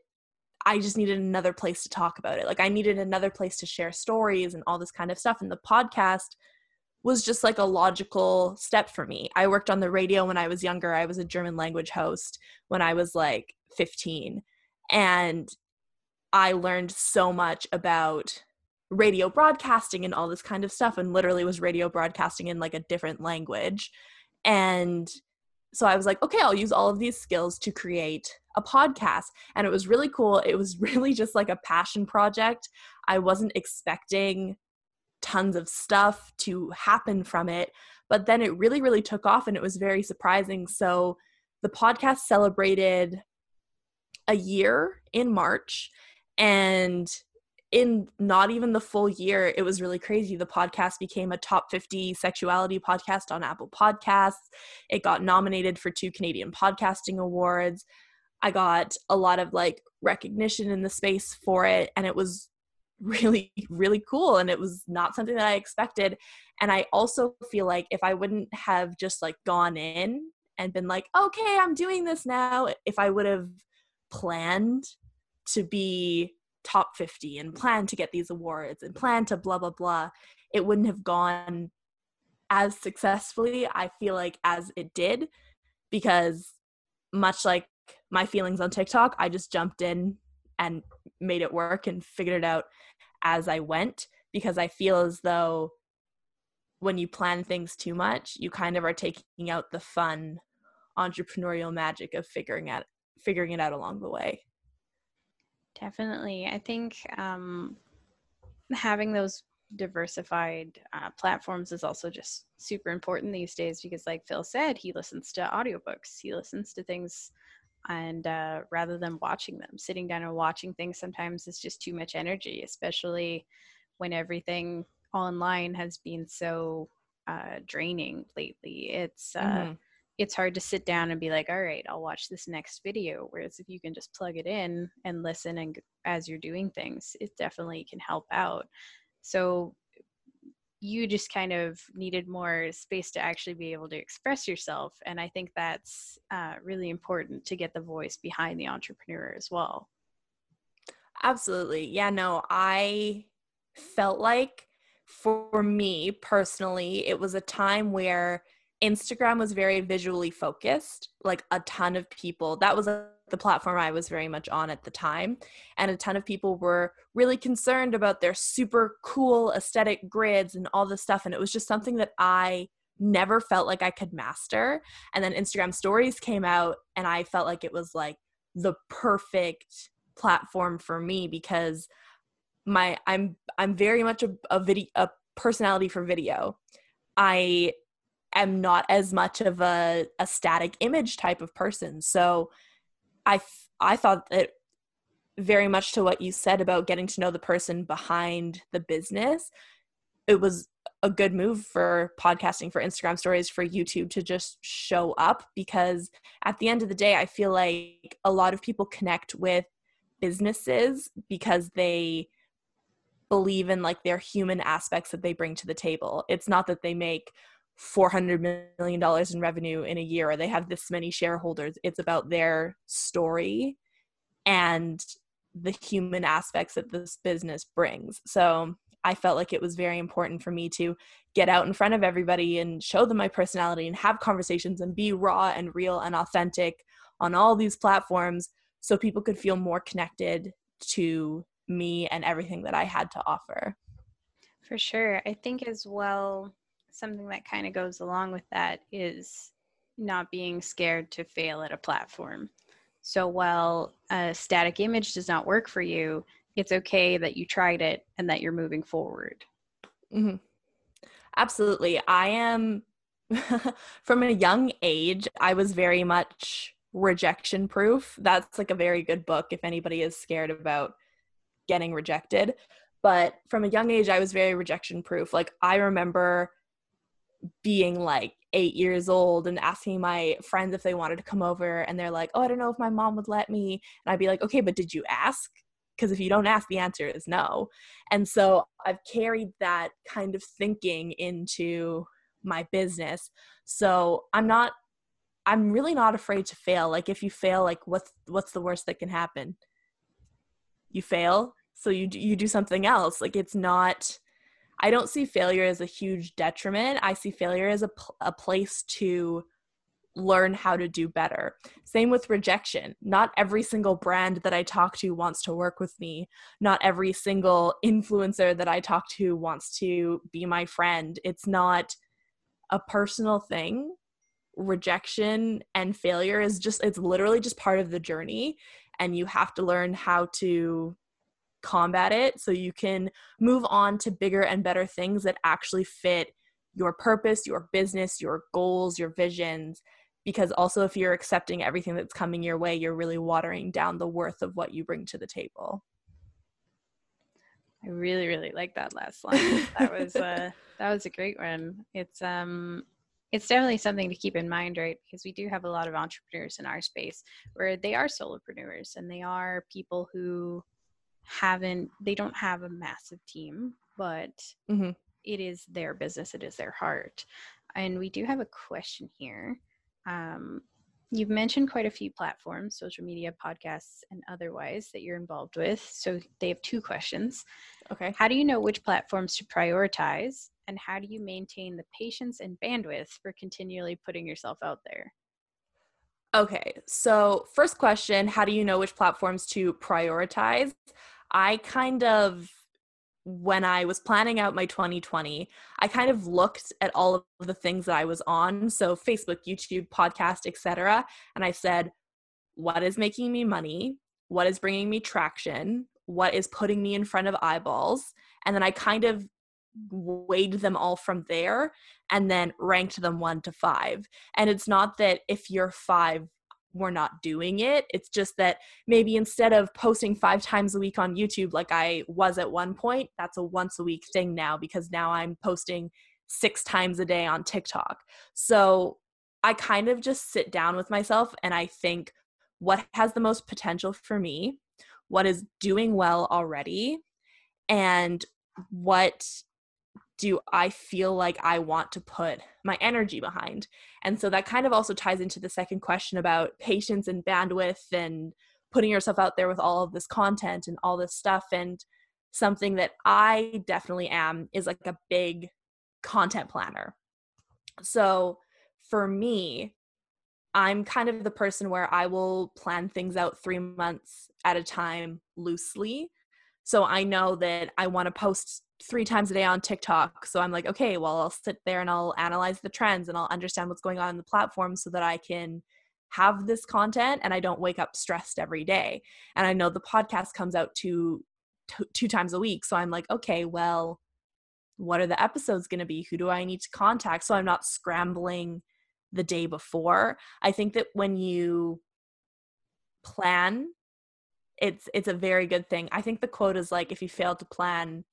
I just needed another place to talk about it. Like I needed another place to share stories and all this kind of stuff. And the podcast was just like a logical step for me. I worked on the radio when I was younger. I was a German language host when I was like 15. And I learned so much about radio broadcasting and all this kind of stuff and literally was radio broadcasting in like a different language. And so i was like okay i'll use all of these skills to create a podcast. And it was really cool. It was *laughs* really just like a passion project. I wasn't expecting tons of stuff to happen from it but then it really really took off and it was very surprising. So the podcast celebrated a year in march and in not even the full year, it was really crazy. The podcast became a top 50 sexuality podcast on Apple Podcasts. It got nominated for two Canadian Podcasting Awards. I got a lot of like recognition in the space for it, and it was really, really cool. And it was not something that I expected. And I also feel like if I wouldn't have just like gone in and been like, okay, I'm doing this now, if I would have planned to be top 50 and mm. plan to get these awards and mm. plan to blah blah blah it wouldn't have gone as successfully i feel like as it did because much like my feelings on tiktok i just jumped in and made it work and figured it out as i went because i feel as though when you plan things too much you kind of are taking out the fun entrepreneurial magic of figuring out figuring it out along the way Definitely. I think um, having those diversified uh, platforms is also just super important these days because, like Phil said, he listens to audiobooks, he listens to things. And uh, rather than watching them, sitting down and watching things sometimes is just too much energy, especially when everything online has been so uh, draining lately. It's uh, mm-hmm it's hard to sit down and be like all right i'll watch this next video whereas if you can just plug it in and listen and as you're doing things it definitely can help out. So you just kind of needed more space to actually be able to express yourself and i think that's uh, really important to get the voice behind the entrepreneur as well. Absolutely. Yeah no i felt like for me personally it was a time where Instagram was very visually focused, like a ton of people. That was the platform I was very much on at the time. And a ton of people were really concerned about their super cool aesthetic grids and all this stuff. And it was just something that I never felt like I could master. And then Instagram stories came out, and I felt like it was like the perfect platform for me because my I'm I'm very much a, a video a personality for video. I am not as much of a, a static image type of person. So I, I thought that very much to what you said about getting to know the person behind the business, it was a good move for podcasting, for Instagram stories, for YouTube to just show up because at the end of the day, I feel like a lot of people connect with businesses because they believe in like their human aspects that they bring to the table. It's not that they make 400 million dollars in revenue in a year or they have this many shareholders it's about their story and the human aspects that this business brings. So i felt like it was very important for me to get out in front of everybody and show them my personality and have conversations and be raw and real and authentic on all these platforms so people could feel more connected to me and everything that i had to offer. For sure. I think as well something that kind of goes along with that is not being scared to fail at a platform. So while a static image does not work for you, it's okay that you tried it and that you're moving forward. Mm-hmm. Absolutely. I am, *laughs* from a young age, I was very much rejection proof. That's like a very good book if anybody is scared about getting rejected. But from a young age, I was very rejection proof. Like, I remember being like eight years old and asking my friends if they wanted to come over and they're like oh i don't know if my mom would let me. And i'd be like okay but did you ask? Because if you don't ask the answer is no. And so i've carried that kind of thinking into my business. So i'm not i'm really not afraid to fail. Like if you fail like what's what's the worst that can happen? You fail so you you do something else. Like it's not I don't see failure as a huge detriment. I see failure as a, a place to learn how to do better. Same with rejection. Not every single brand that I talk to wants to work with me. Not every single influencer that I talk to wants to be my friend. It's not a personal thing. Rejection and failure is just, it's literally just part of the journey. And you have to learn how to combat it so you can move on to bigger and better things that actually fit your purpose, your business, your goals, your visions. Because also, if you're accepting everything that's coming your way, you're really watering down the worth of what you bring to the table. I really, really like that last *laughs* line. that was uh, that was a great one. It's um, it's definitely something to keep in mind, right? Because we do have a lot of entrepreneurs in our space where they are solopreneurs and they are people who haven't they don't have a massive team but mm-hmm. it is their business it is their heart. And we do have a question here. Um, you've mentioned quite a few platforms social media podcasts and otherwise that you're involved with. So they have two questions. Okay. How do you know which platforms to prioritize and how do you maintain the patience and bandwidth for continually putting yourself out there? Okay, so first question How do you know which platforms to prioritize? I kind of, when I was planning out my 2020, I kind of looked at all of the things that I was on. So Facebook, YouTube, podcast, etc. And I said, what is making me money? What is bringing me traction? What is putting me in front of eyeballs? And then I kind of weighed them all from there and then ranked them one to five. And it's not that if you're five, we're not doing it. It's just that maybe instead of posting five times a week on YouTube like I was at one point, that's a once a week thing now because now I'm posting six times a day on TikTok. So I kind of just sit down with myself and I think what has the most potential for me, what is doing well already, and what do I feel like I want to put my energy behind? And so that kind of also ties into the second question about patience and bandwidth and putting yourself out there with all of this content and all this stuff. And something that I definitely am is like a big content planner. So for me, I'm kind of the person where I will plan things out three months at a time loosely. So I know that I want to post three times a day on TikTok. So I'm like, okay, well, I'll sit there and I'll analyze the trends and I'll understand what's going on in the platform so that I can have this content and I don't wake up stressed every day. And I know the podcast comes out two two times a week. So I'm like, okay, well, what are the episodes going to be? Who do I need to contact? So I'm not scrambling the day before. I think that when you plan, it's it's a very good thing. I think the quote is like if you fail to plan,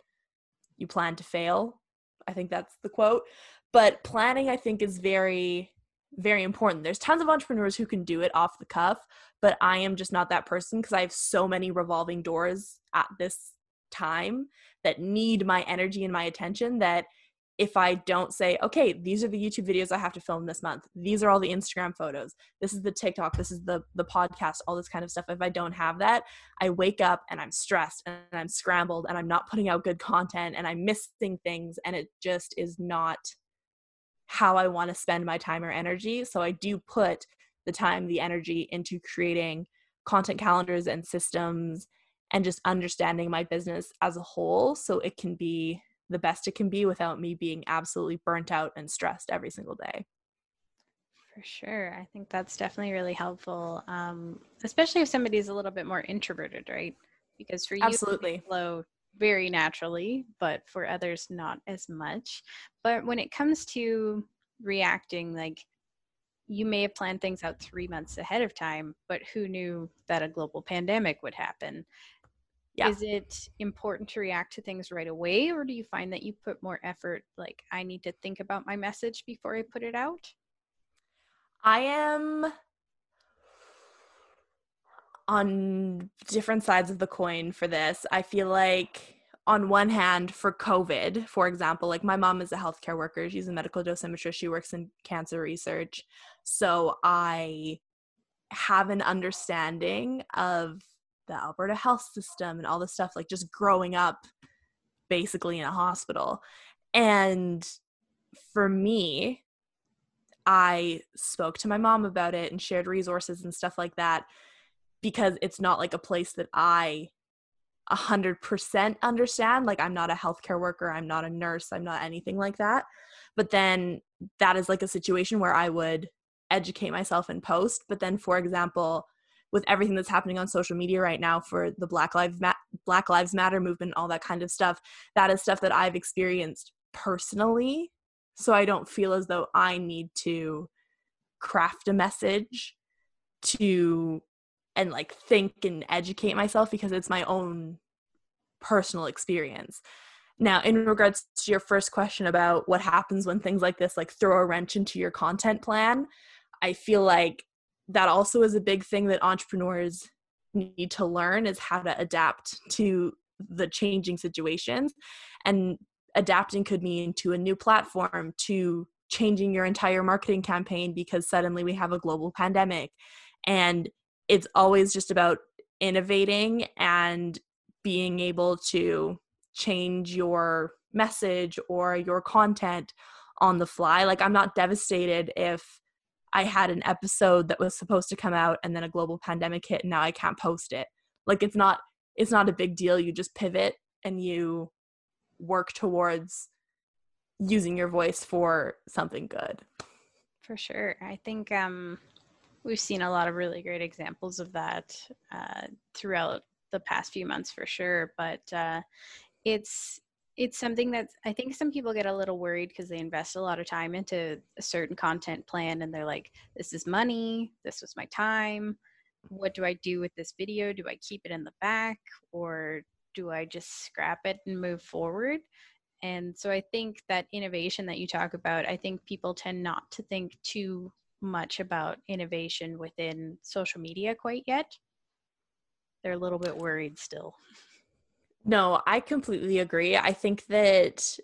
you plan to fail. I think that's the quote. But planning I think is very very important. There's tons of entrepreneurs who can do it off the cuff, but I am just not that person because I have so many revolving doors at this time that need my energy and my attention that if I don't say, okay, these are the YouTube videos I have to film this month. These are all the Instagram photos. This is the TikTok. This is the the podcast. All this kind of stuff. If I don't have that, I wake up and I'm stressed and I'm scrambled and I'm not putting out good content and I'm missing things and it just is not how I want to spend my time or energy. So I do put the time, the energy into creating content calendars and systems and just understanding my business as a whole so it can be the best it can be without me being absolutely burnt out and stressed every single day. For sure. I think that's definitely really helpful, um, especially if somebody's a little bit more introverted, right? Because for you, absolutely flow very naturally, but for others, not as much. But when it comes to reacting, like you may have planned things out three months ahead of time, but who knew that a global pandemic would happen? Yeah. is it important to react to things right away or do you find that you put more effort like i need to think about my message before i put it out i am on different sides of the coin for this. I feel like on one hand for covid for example like my mom is a healthcare worker she's a medical dosimetrist she works in cancer research. So i have an understanding of the Alberta health system and all this stuff, like just growing up basically in a hospital. And for me, I spoke to my mom about it and shared resources and stuff like that because it's not like a place that I 100% understand. Like, I'm not a healthcare worker, I'm not a nurse, I'm not anything like that. But then that is like a situation where I would educate myself and post. But then, for example, with everything that's happening on social media right now for the Black Lives Ma- Black Lives Matter movement, all that kind of stuff. That is stuff that I've experienced personally, so I don't feel as though I need to craft a message to and like think and educate myself because it's my own personal experience. Now, in regards to your first question about what happens when things like this like throw a wrench into your content plan, I feel like that also is a big thing that entrepreneurs need to learn is how to adapt to the changing situations. And adapting could mean to a new platform to changing your entire marketing campaign because suddenly we have a global pandemic. And it's always just about innovating and being able to change your message or your content on the fly. Like i'm not devastated if I had an episode that was supposed to come out and then a global pandemic hit and now I can't post it. Like it's not it's not a big deal. You just pivot and you work towards using your voice for something good. For sure. I think um we've seen a lot of really great examples of that uh, throughout the past few months for sure but uh, it's it's something that I think some people get a little worried because they invest a lot of time into a certain content plan and they're like, this is money, this was my time. What do I do with this video? Do I keep it in the back or do I just scrap it and move forward? And so I think that innovation that you talk about, I think people tend not to think too much about innovation within social media quite yet. They're a little bit worried still. No, I completely agree. I think that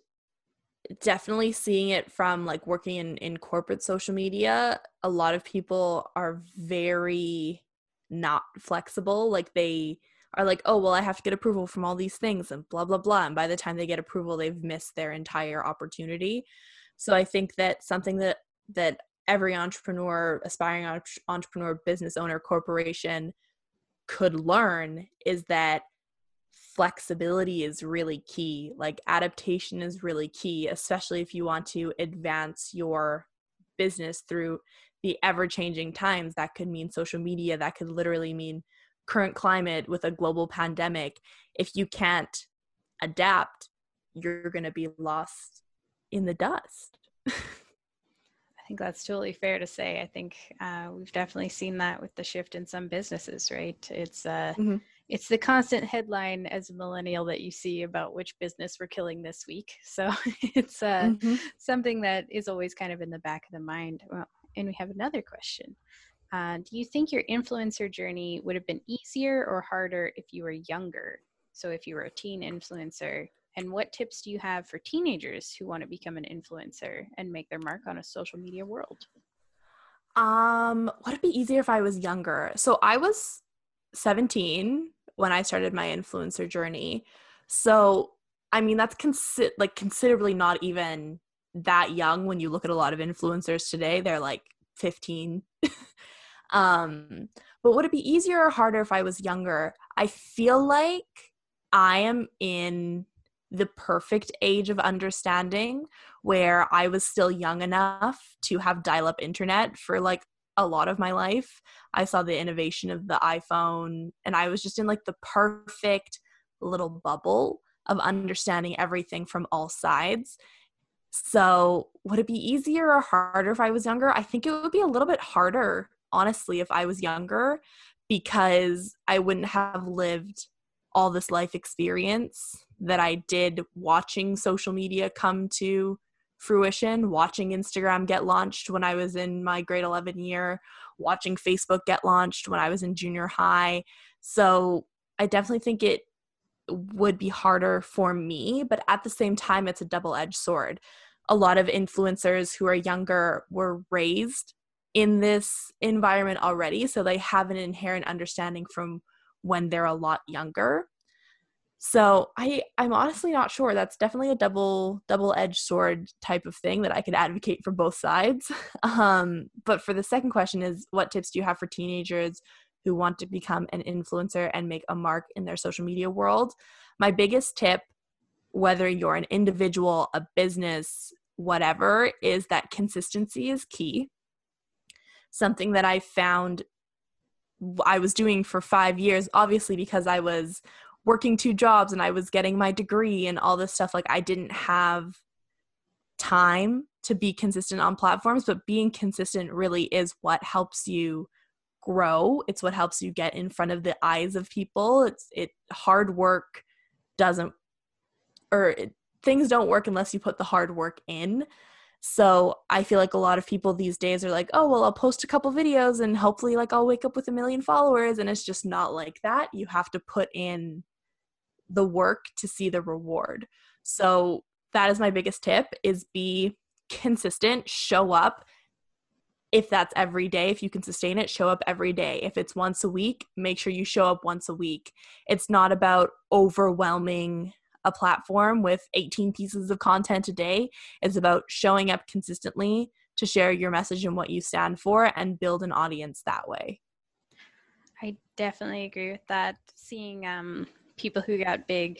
definitely seeing it from like working in, in corporate social media, a lot of people are very not flexible. Like they are like, oh, well, I have to get approval from all these things and blah, blah, blah. And by the time they get approval, they've missed their entire opportunity. So I think that something that, that every entrepreneur, aspiring entrepreneur, business owner, corporation could learn is that flexibility is really key. Like adaptation is really key, especially if you want to advance your business through the ever changing times. That could mean social media, that could literally mean current climate with a global pandemic. If you can't adapt, you're going to be lost in the dust. *laughs* I think that's totally fair to say. I think uh, we've definitely seen that with the shift in some businesses, right? It's uh, mm-hmm. It's the constant headline as a millennial that you see about which business we're killing this week. *laughs* So it's uh, mm-hmm. something that is always kind of in the back of the mind. Well, and we have another question. Uh, do you think your influencer journey would have been easier or harder if you were younger? So if you were a teen influencer and what tips do you have for teenagers who want to become an influencer and make their mark on a social media world? Um, would it be easier if I was younger? So I was 17 when I started my influencer journey. So I mean that's consi- like considerably not even that young when you look at a lot of influencers today. They're like 15. *laughs* um, but would it be easier or harder if I was younger? I feel like I am in the perfect age of understanding where I was still young enough to have dial up internet for like a lot of my life. I saw the innovation of the iPhone and I was just in like the perfect little bubble of understanding everything from all sides. So, would it be easier or harder if I was younger? I think it would be a little bit harder, honestly, if I was younger because I wouldn't have lived all this life experience that I did watching social media come to fruition, watching Instagram get launched when I was in my grade 11 year, watching Facebook get launched when I was in junior high. So I definitely think it would be harder for me, but at the same time, it's a double edged sword. A lot of influencers who are younger were raised in this environment already, so they have an inherent understanding from when they're a lot younger so i i'm honestly not sure. That's definitely a double double edged sword type of thing that i could advocate for both sides. *laughs* Um, but for the second question is what tips do you have for teenagers who want to become an influencer and make a mark in their social media world? My biggest tip whether you're an individual a business whatever is that consistency is key. Something that i found I was doing for five years, obviously because I was working two jobs and I was getting my degree and all this stuff. Like I didn't have time to be consistent on platforms, but being consistent really is what helps you grow. It's what helps you get in front of the eyes of people. It's it hard work doesn't or it, things don't work unless you put the hard work in. So I feel like a lot of people these days are like, oh, well, I'll post a couple videos and hopefully, like, I'll wake up with a million followers. And it's just not like that. You have to put in the work to see the reward. So that is my biggest tip is be consistent, show up. If that's every day, if you can sustain it, show up every day. If it's once a week, make sure you show up once a week. It's not about overwhelming a platform with 18 pieces of content a day. It's about showing up consistently to share your message and what you stand for and build an audience that way. I definitely agree with that. Seeing um, people who got big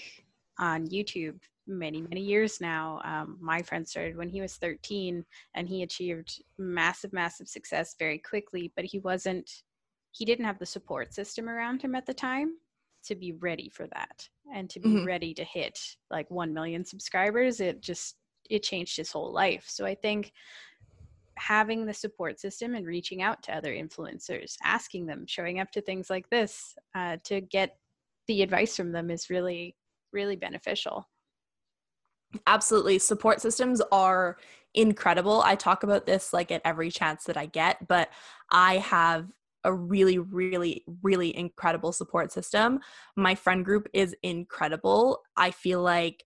on YouTube many many years now. Um, my friend started when he was 13 and he achieved massive massive success very quickly but he wasn't he didn't have the support system around him at the time to be ready for that. And to be mm-hmm. ready to hit like 1 million subscribers it just it changed his whole life. So i think having the support system and reaching out to other influencers asking them showing up to things like this uh, to get the advice from them is really really beneficial. Absolutely. Support systems are incredible. I talk about this like at every chance that i get but i have a really really really incredible support system. My friend group is incredible. I feel like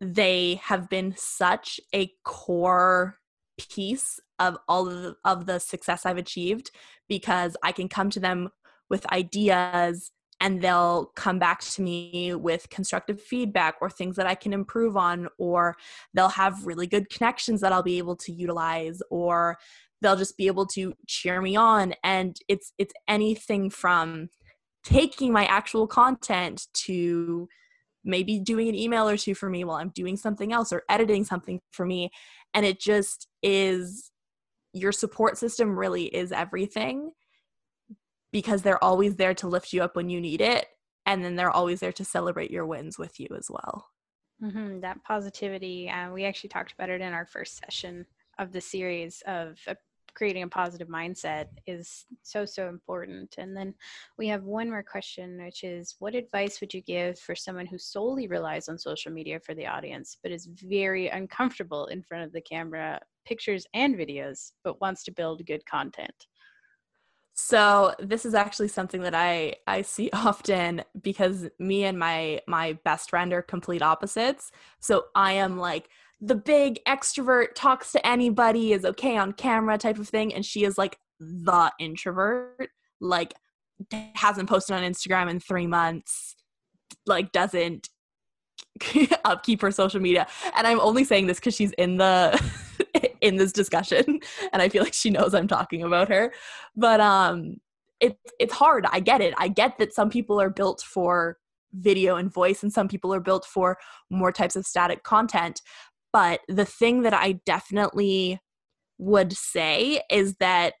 they have been such a core piece of all of the, of the success i've achieved because i can come to them with ideas and they'll come back to me with constructive feedback or things that I can improve on, or they'll have really good connections that I'll be able to utilize, or they'll just be able to cheer me on. And it's it's anything from taking my actual content to maybe doing an email or two for me while I'm doing something else or editing something for me. And it just is your support system really is everything because they're always there to lift you up when you need it and then they're always there to celebrate your wins with you as well. Mm-hmm, that positivity uh, we actually talked about it in our first session of the series of uh, creating a positive mindset is so so important and then we have one more question which is what advice would you give for someone who solely relies on social media for the audience but is very uncomfortable in front of the camera pictures and videos but wants to build good content so this is actually something that I I see *laughs* often because me and my my best friend are complete opposites. So I am like the big extrovert talks to anybody is okay on camera type of thing and she is like the introvert like hasn't posted on Instagram in 3 months like doesn't *laughs* upkeep her social media and I'm only saying this cuz she's in the *laughs* in this discussion *laughs* and I feel like she knows I'm talking about her. But um it's it's hard. I get it. I get that some people are built for video and voice and some people are built for more types of static content. But the thing that I definitely would say is that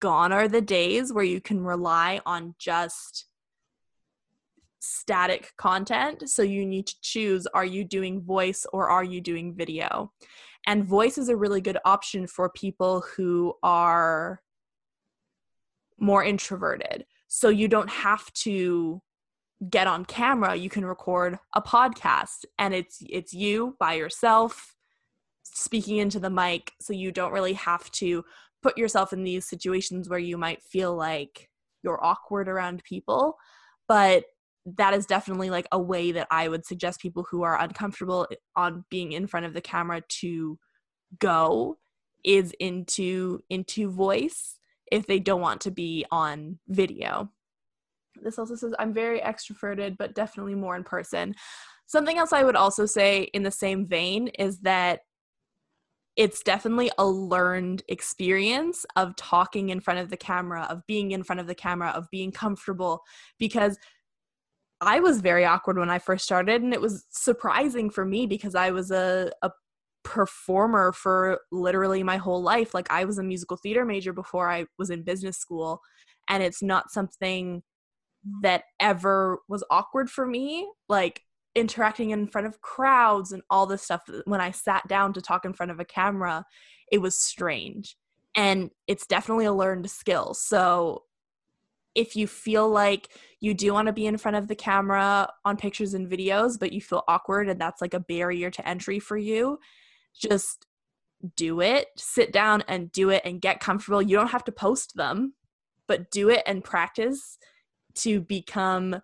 gone are the days where you can rely on just static content. So you need to choose are you doing voice or are you doing video? And voice is a really good option for people who are more introverted. So you don't have to get on camera, you can record a podcast and it's it's you by yourself speaking into the mic so you don't really have to put yourself in these situations where you might feel like you're awkward around people. But that is definitely like a way that I would suggest people who are uncomfortable eh, on being in front of the camera to go is into into voice if they don't want to be on video. This also says I'm very extroverted but definitely more in person. Something else I would also say in the same vein is that it's definitely a learned experience of talking in front of the camera, of being in front of the camera, of being comfortable because I was very awkward when I first started, and it was surprising for me because I was a, a performer for literally my whole life. Like, I was a musical theater major before I was in business school, and it's not something that ever was awkward for me. Like, interacting in front of crowds and all this stuff. When I sat down to talk in front of a camera, it was strange. And it's definitely a learned skill. So, if you feel like you do want to be in front of the camera on pictures and videos, but you feel awkward and that's like a barrier to entry for you, just do it. Sit down and do it and get comfortable. You don't have to post them, but do it and practice to become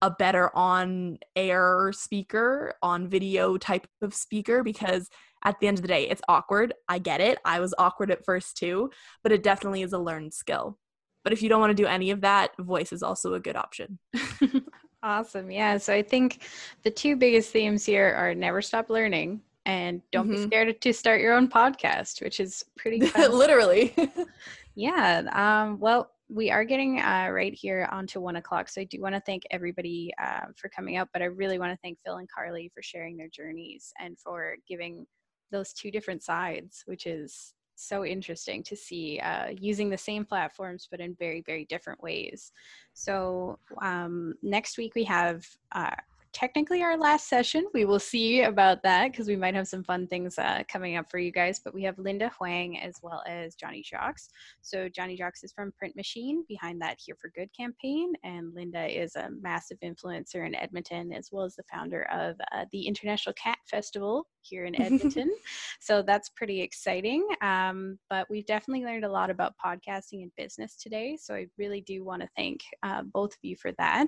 a better on air speaker, on video type of speaker because at the end of the day, it's awkward. I get it. I was awkward at first too, but it definitely is a learned skill. But if you don't want to do any of that, voice is also a good option. *laughs* awesome. Yeah. So I think the two biggest themes here are never stop learning and don't mm-hmm. be scared to start your own podcast, which is pretty *laughs* literally. *laughs* yeah. Um, well, we are getting uh, right here onto one o'clock. So I do want to thank everybody uh, for coming out, but I really want to thank Phil and Carly for sharing their journeys and for giving those two different sides, which is so interesting to see uh, using the same platforms but in very very different ways. So um, next week we have uh, technically our last session. We will see about that because we might have some fun things uh, coming up for you guys. But we have Linda Hoang as well as Johnny Jocks. So Johnny Jocks is from Print Machine behind that Here for Good campaign, and Linda is a massive influencer in Edmonton as well as the founder of uh, the International Cat Festival here in Edmonton. *laughs* so that's pretty exciting. Um, but we've definitely learned a lot about podcasting and business today. So I really do want to thank uh, both of you for that.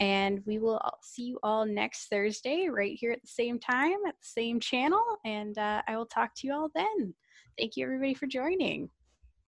And we will see you all next Thursday right here at the same time at the same channel. And uh, I will talk to you all then. Thank you, everybody, for joining.